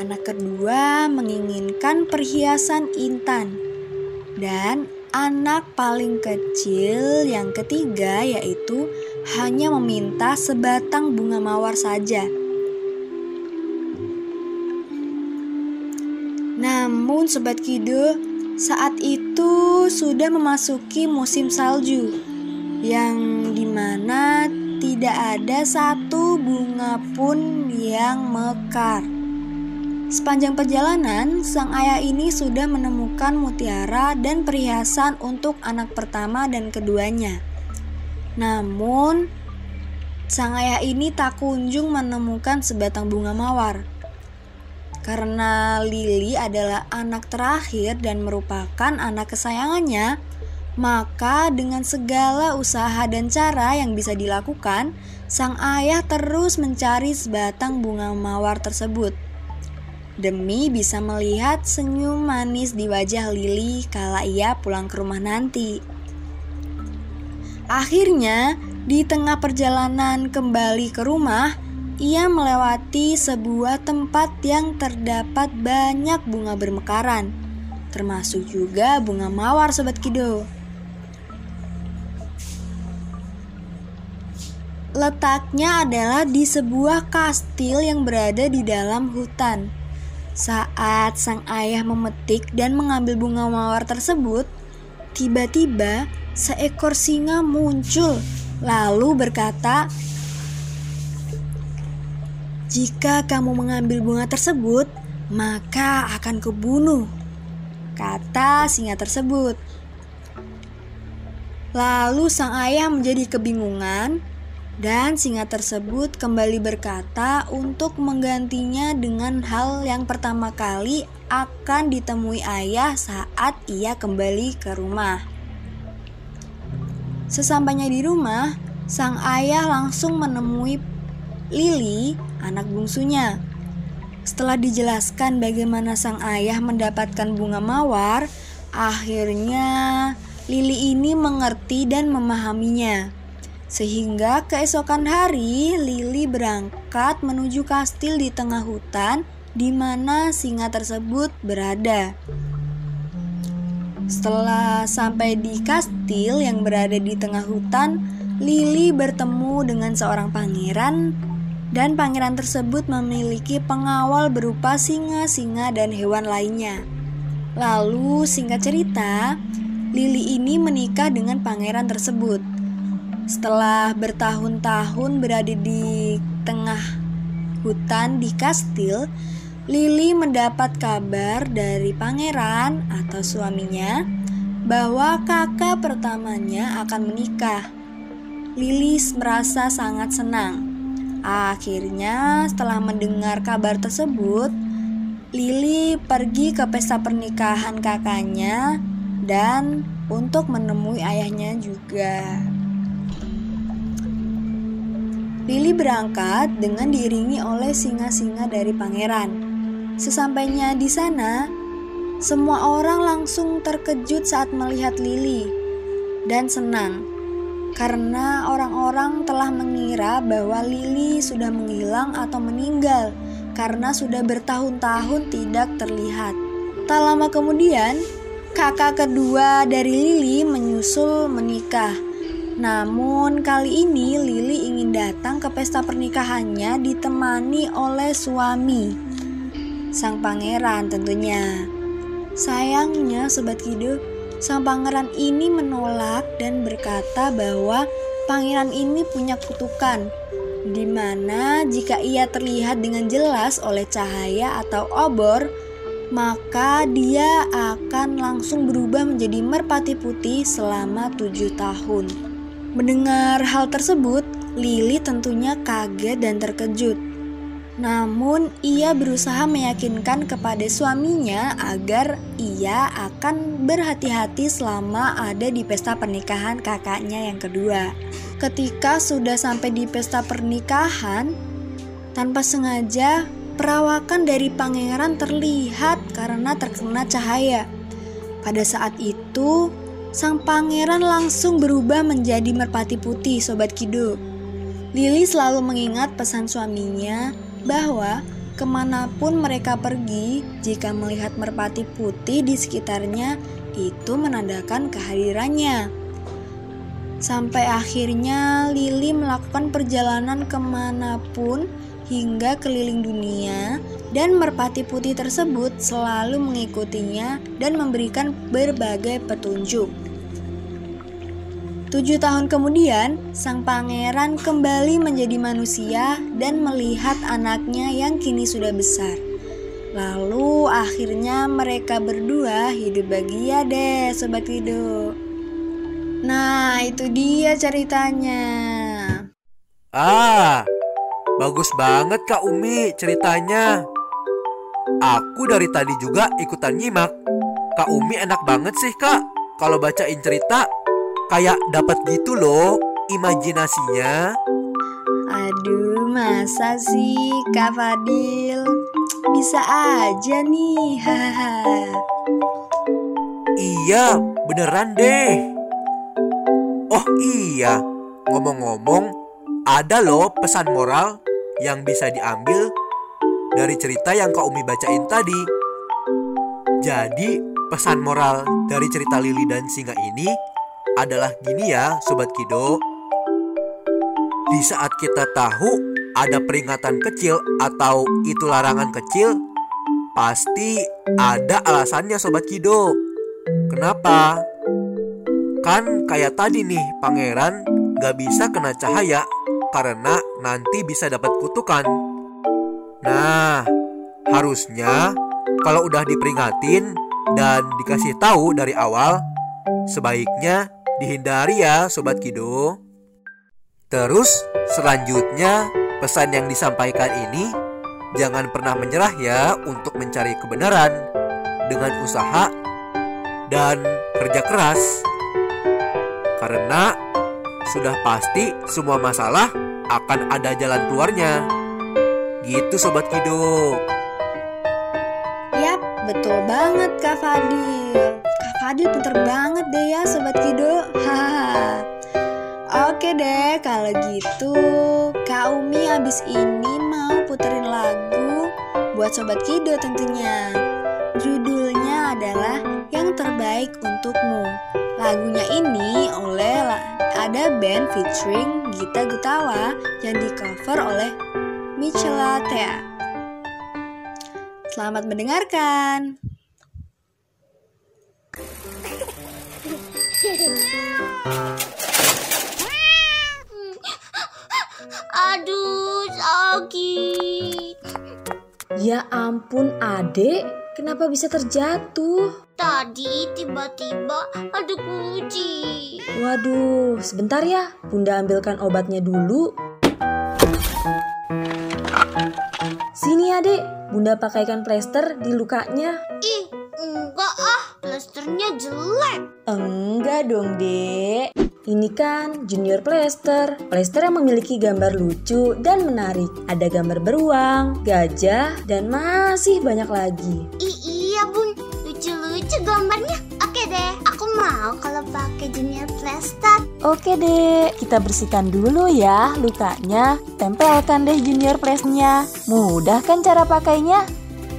Anak kedua menginginkan perhiasan intan. Dan anak paling kecil yang ketiga yaitu hanya meminta sebatang bunga mawar saja. Namun sobat Kido, saat itu sudah memasuki musim salju yang di mana tidak ada satu bunga pun yang mekar. Sepanjang perjalanan, sang ayah ini sudah menemukan mutiara dan perhiasan untuk anak pertama dan keduanya. Namun, sang ayah ini tak kunjung menemukan sebatang bunga mawar. Karena Lili adalah anak terakhir dan merupakan anak kesayangannya, maka dengan segala usaha dan cara yang bisa dilakukan, sang ayah terus mencari sebatang bunga mawar tersebut. demi bisa melihat senyum manis di wajah Lili kala ia pulang ke rumah nanti. Akhirnya, di tengah perjalanan kembali ke rumah, ia melewati sebuah tempat yang terdapat banyak bunga bermekaran, termasuk juga bunga mawar Sobat Kido. Letaknya adalah di sebuah kastil yang berada di dalam hutan. Saat sang ayah memetik dan mengambil bunga mawar tersebut, tiba-tiba seekor singa muncul lalu berkata, "Jika kamu mengambil bunga tersebut, maka akan kubunuh." Kata singa tersebut. Lalu sang ayah menjadi kebingungan dan singa tersebut kembali berkata untuk menggantinya dengan hal yang pertama kali akan ditemui ayah saat ia kembali ke rumah. Sesampainya di rumah, sang ayah langsung menemui Lili, anak bungsunya. Setelah dijelaskan bagaimana sang ayah mendapatkan bunga mawar, akhirnya Lili ini mengerti dan memahaminya. Sehingga keesokan hari Lili berangkat menuju kastil di tengah hutan di mana singa tersebut berada. Setelah sampai di kastil yang berada di tengah hutan, Lili bertemu dengan seorang pangeran dan pangeran tersebut memiliki pengawal berupa singa-singa dan hewan lainnya. Lalu singkat cerita, Lili ini menikah dengan pangeran tersebut. Setelah bertahun-tahun berada di tengah hutan di kastil, Lili mendapat kabar dari pangeran atau suaminya bahwa kakak pertamanya akan menikah. Lili merasa sangat senang. Akhirnya, setelah mendengar kabar tersebut, Lili pergi ke pesta pernikahan kakaknya dan untuk menemui ayahnya juga. Lili berangkat dengan diiringi oleh singa-singa dari pangeran. Sesampainya di sana, semua orang langsung terkejut saat melihat Lili dan senang karena orang-orang telah mengira bahwa Lili sudah menghilang atau meninggal karena sudah bertahun-tahun tidak terlihat. Tak lama kemudian, kakak kedua dari Lili menyusul menikah. Namun kali ini Lili ingin datang ke pesta pernikahannya ditemani oleh suami. Sang pangeran tentunya. Sayangnya Sobat Kido Sang pangeran ini menolak dan berkata bahwa pangeran ini punya kutukan di mana jika ia terlihat dengan jelas oleh cahaya atau obor, maka dia akan langsung berubah menjadi merpati putih selama tujuh tahun. Mendengar hal tersebut, Lili tentunya kaget dan terkejut. Namun, ia berusaha meyakinkan kepada suaminya agar ia akan berhati-hati selama ada di pesta pernikahan kakaknya yang kedua. Ketika sudah sampai di pesta pernikahan, tanpa sengaja perawakan dari pangeran terlihat karena terkena cahaya. Pada saat itu, sang pangeran langsung berubah menjadi merpati putih, Sobat Kido. Lili selalu mengingat pesan suaminya bahwa ke mana pun mereka pergi, jika melihat merpati putih di sekitarnya, itu menandakan kehadirannya. Sampai akhirnya Lili melakukan perjalanan ke mana pun hingga keliling dunia dan merpati putih tersebut selalu mengikutinya dan memberikan berbagai petunjuk. Tujuh tahun kemudian, sang pangeran kembali menjadi manusia dan melihat anaknya yang kini sudah besar. Lalu akhirnya mereka berdua hidup bahagia deh Sobat Kido Nah itu dia ceritanya.
Ah, bagus banget Kak Umi ceritanya. Aku dari tadi juga ikutan nyimak. Kak Umi enak banget sih kak Kalau bacain cerita kayak dapat gitu loh imajinasinya.
Aduh, masa sih Kak Fadil? bisa aja nih. Hahaha.
Iya, beneran deh. Oh iya, ngomong-ngomong, ada loh pesan moral yang bisa diambil dari cerita yang Kak Umi bacain tadi. Jadi, pesan moral dari cerita Lili dan Singa ini adalah gini ya, Sobat Kido. Di saat kita tahu ada peringatan kecil atau itu larangan kecil, pasti ada alasannya Sobat Kido. Kenapa? Kan kayak tadi nih, pangeran gak bisa kena cahaya karena nanti bisa dapat kutukan. Nah, harusnya kalau udah diperingatin dan dikasih tahu dari awal, sebaiknya dihindari ya Sobat Kido. Terus selanjutnya pesan yang disampaikan ini jangan pernah menyerah ya untuk mencari kebenaran dengan usaha dan kerja keras. Karena sudah pasti semua masalah akan ada jalan keluarnya. Gitu Sobat Kido.
Yap, betul banget Kak Fadil. Fadil pinter banget deh ya Sobat Kido. Oke deh, kalau gitu Kak Umi abis ini mau puterin lagu buat Sobat Kido tentunya. Judulnya adalah Yang Terbaik Untukmu. Lagunya ini oleh ada band featuring Gita Gutawa yang di cover oleh Michela Thea. Selamat mendengarkan.
Aduh, sakit.
Ya ampun adek, kenapa bisa terjatuh?
Tadi tiba-tiba ada kunci.
Waduh, sebentar ya, bunda ambilkan obatnya dulu. Sini adek, bunda pakaikan plester di lukanya.
Ih, enggak ah, plasternya jelek.
Enggak dong dek, ini kan junior plester. Plester yang memiliki gambar lucu dan menarik. Ada gambar beruang, gajah, dan masih banyak lagi.
Ih, iya bun, lucu-lucu gambarnya. Oke deh, aku mau kalau pakai junior plaster.
Oke dek, kita bersihkan dulu ya lukanya. Tempelkan deh junior plasternya. Mudah kan cara pakainya?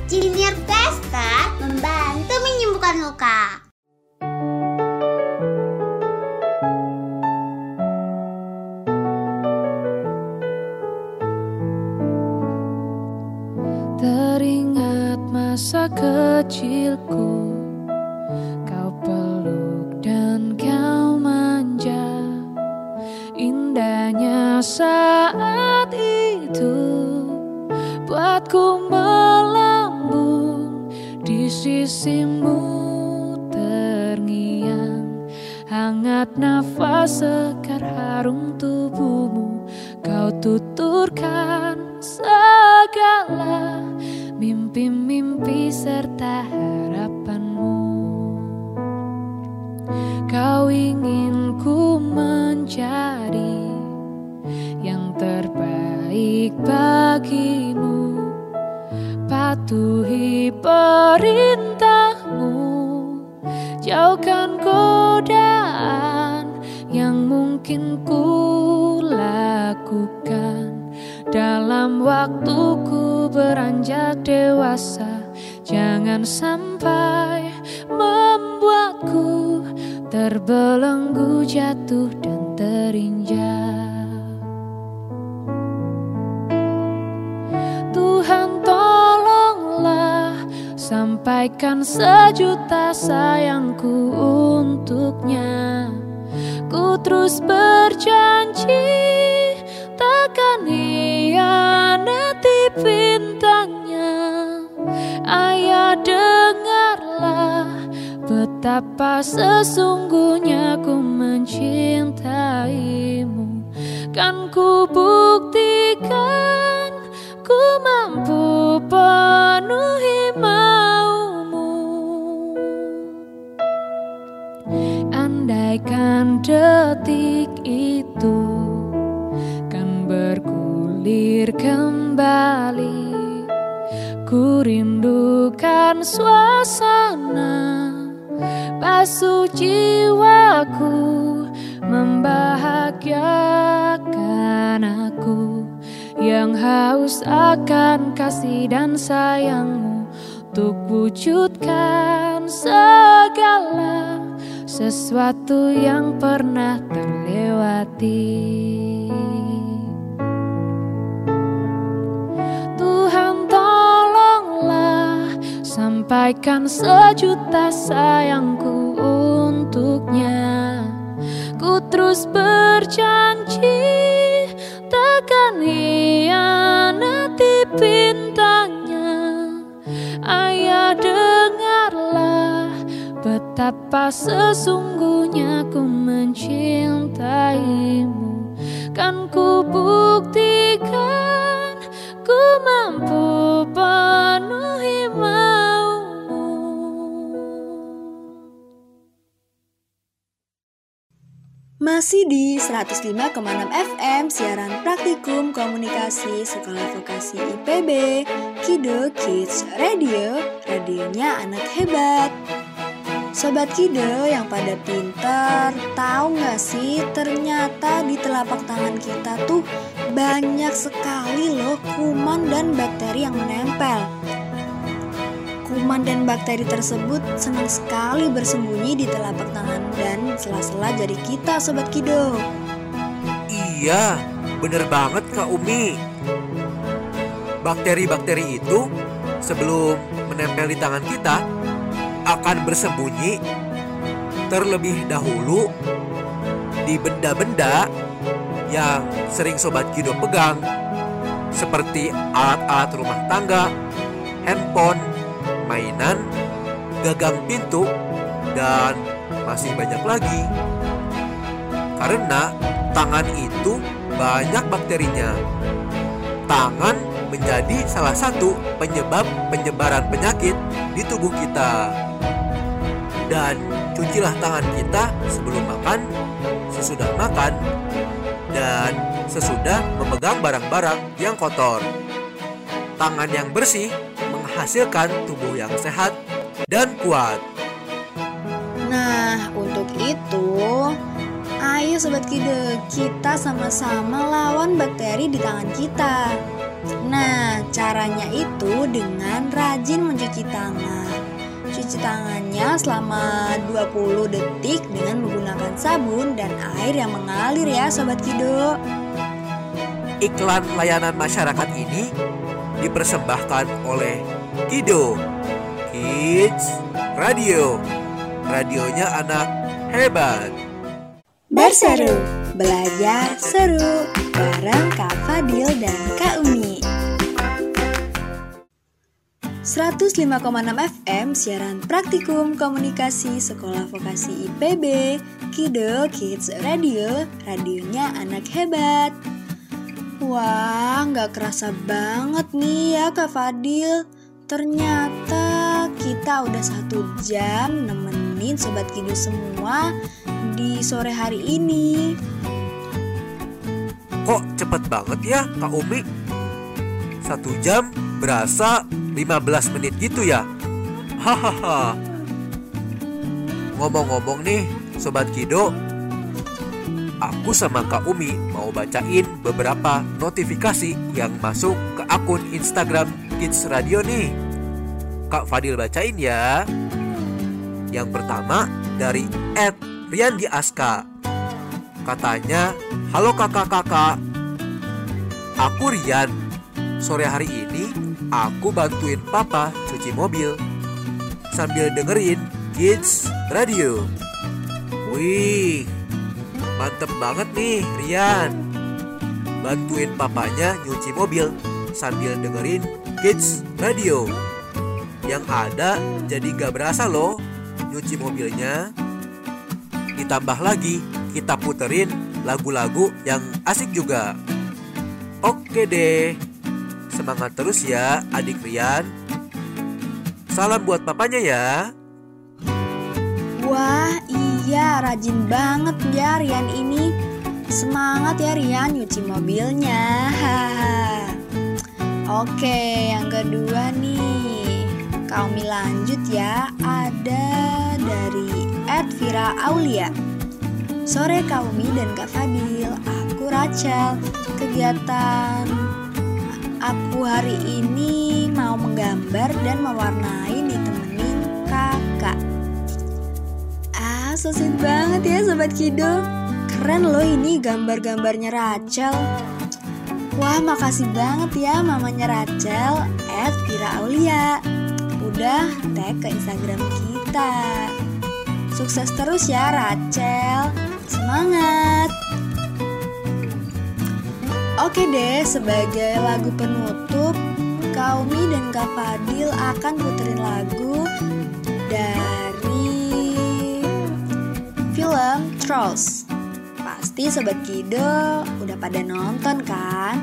Junior plaster membantu menyembuhkan luka.
Teringat masa kecilku. Kau peluk dan kau manja. Indahnya saat itu Buatku melambung Di sisimu Hangat nafas sekar harum tubuhmu. Kau tuturkan segala mimpi-mimpi serta harapanmu. Kau ingin ku mencari yang terbaik bagimu. Patuhi perintahmu. Jauhkan godaan yang mungkin ku lakukan. Dalam waktuku beranjak dewasa Jangan sampai membuatku terbelenggu jatuh dan terinjak. Tuhan tolonglah sampaikan sejuta sayangku untuknya Ku terus berjanji takkan hianati pintanya Ayah dengarlah betapa sesungguhnya ku mencintaimu. Kan ku buktikan ku mampu penuhi Andaikan detik itu kan bergulir kembali. Ku rindukan suasana Basuh jiwaku Membahagiakan aku. Yang haus akan kasih dan sayangmu Untuk wujudkan segala Sesuatu yang pernah terlewati. Tuhan tolonglah Sampaikan sejuta sayangku untuknya. Ku terus berjanji Takkan hianati Betapa sesungguhnya ku mencintaimu Kan ku buktikan Ku mampu penuhi maumu
Masih di 105,6 FM siaran praktikum komunikasi Sekolah Vokasi IPB Kido Kids Radio, radionya anak hebat. Sobat Kido yang pada pinter, tahu nggak sih ternyata di telapak tangan kita tuh banyak sekali loh kuman dan bakteri yang menempel. Kuman dan bakteri tersebut senang sekali bersembunyi di telapak tangan dan sela-sela jari kita, Sobat Kido.
Iya, bener banget Kak Umi. Bakteri-bakteri itu sebelum menempel di tangan kita akan bersembunyi terlebih dahulu di benda-benda yang sering Sobat Kido pegang seperti alat-alat rumah tangga, handphone, mainan, gagang pintu, dan masih banyak lagi. Karena tangan itu banyak bakterinya. Tangan menjadi salah satu penyebab penyebaran penyakit di tubuh kita. Dan cucilah tangan kita sebelum makan, sesudah makan, dan sesudah memegang barang-barang yang kotor. Tangan yang bersih menghasilkan tubuh yang sehat dan kuat.
Nah, untuk itu, ayo Sobat Kide, kita sama-sama lawan bakteri di tangan kita. Nah, caranya itu dengan rajin mencuci tangan. Cuci tangannya selama 20 detik dengan menggunakan sabun dan air yang mengalir ya Sobat Kido.
Iklan layanan masyarakat ini dipersembahkan oleh Kido Kids Radio. Radionya anak hebat.
Berseru, belajar seru bareng Kak Fadil dan Kak Umi. 105,6 FM siaran praktikum komunikasi Sekolah Vokasi IPB Kido Kids Radio, radionya anak hebat. Wah, nggak kerasa banget nih ya Kak Fadil. Ternyata kita udah satu jam nemenin Sobat Kido semua di sore hari ini.
Kok cepet banget ya Kak Umi? Satu jam berasa 15 menit gitu ya? Hahaha. Ngomong-ngomong nih, Sobat Kido, aku sama Kak Umi mau bacain beberapa notifikasi yang masuk ke akun Instagram Kids Radio nih. Kak Fadil bacain ya. Yang pertama dari Ed Riandi Aska. Katanya, halo kakak-kakak. Aku Rian. Sore hari ini aku bantuin papa cuci mobil sambil dengerin Kids Radio. Wih, mantep banget nih Rian. Bantuin papanya nyuci mobil sambil dengerin Kids Radio. Yang ada jadi gak berasa loh nyuci mobilnya. Ditambah lagi kita puterin lagu-lagu yang asik juga. Oke deh. Semangat terus ya adik Rian. Salam buat papanya ya.
Wah, iya rajin banget ya Rian ini. Semangat ya Rian nyuci mobilnya. [laughs] Oke, yang kedua nih. Kami lanjut ya. Ada dari Ed Vira Aulia. Sore Kaumi dan Kak Fadil, aku Rachel. Kegiatan aku hari ini mau menggambar dan mewarnai ditemenin kakak. Ah, so banget ya Sobat Kido. Keren loh ini gambar-gambarnya Rachel. Wah, makasih banget ya mamanya Rachel, at Vira Aulia. Udah tag ke Instagram kita. Sukses terus ya Rachel. Semangat. Oke deh, sebagai lagu penutup, Kaumi dan Kak Fadil akan puterin lagu dari film Trolls. Pasti Sobat Kido udah pada nonton kan?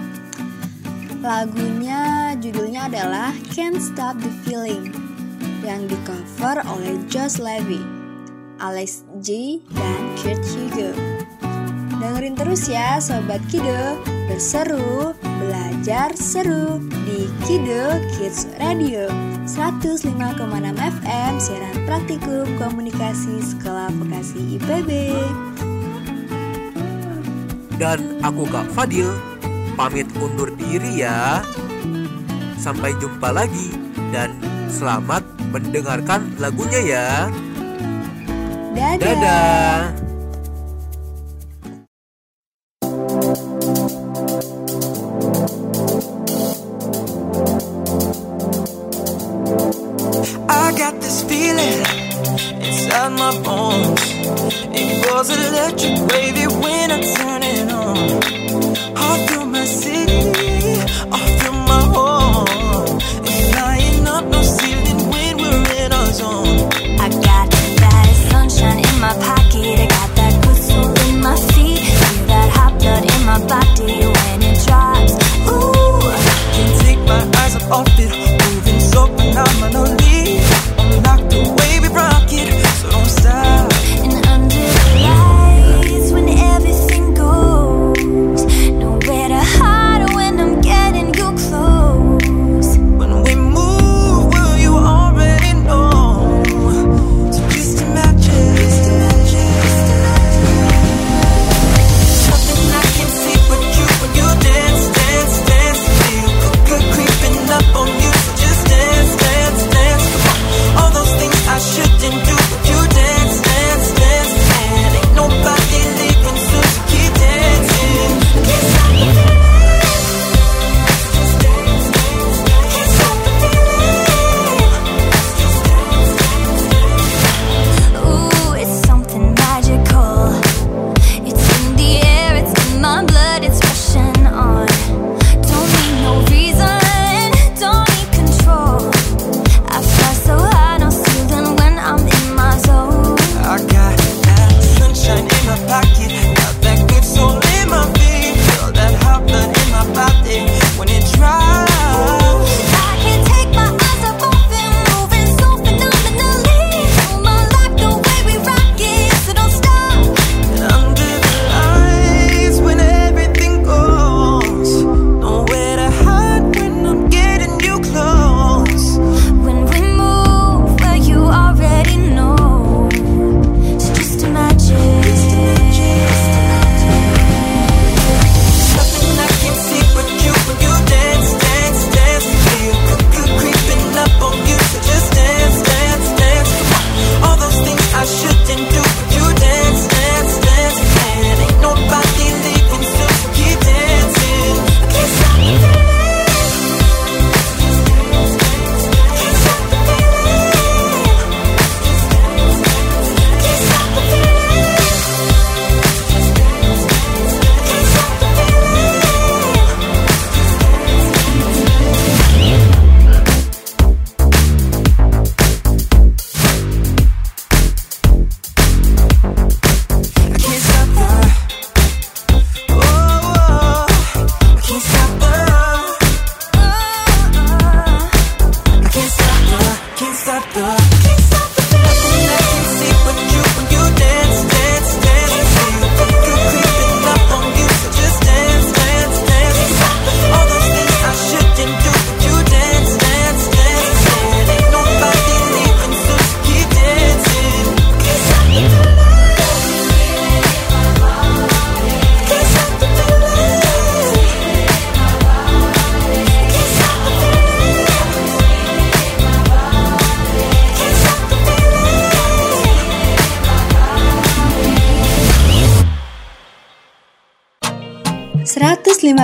Lagunya judulnya adalah Can't Stop the Feeling yang di cover oleh Josh Levy, Alex G, dan Kurt Hugo. Dengerin terus ya Sobat Kido, berseru, belajar seru di Kido Kids Radio 105,6 FM siaran praktikum komunikasi Sekolah Vokasi IPB.
Dan aku Kak Fadil pamit undur diri ya. Sampai jumpa lagi dan selamat mendengarkan lagunya ya.
Dadah.
Dadah.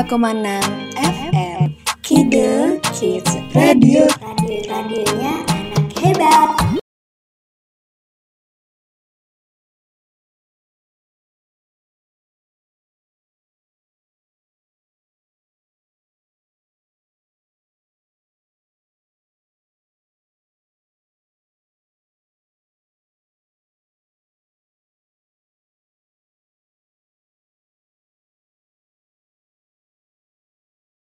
105,6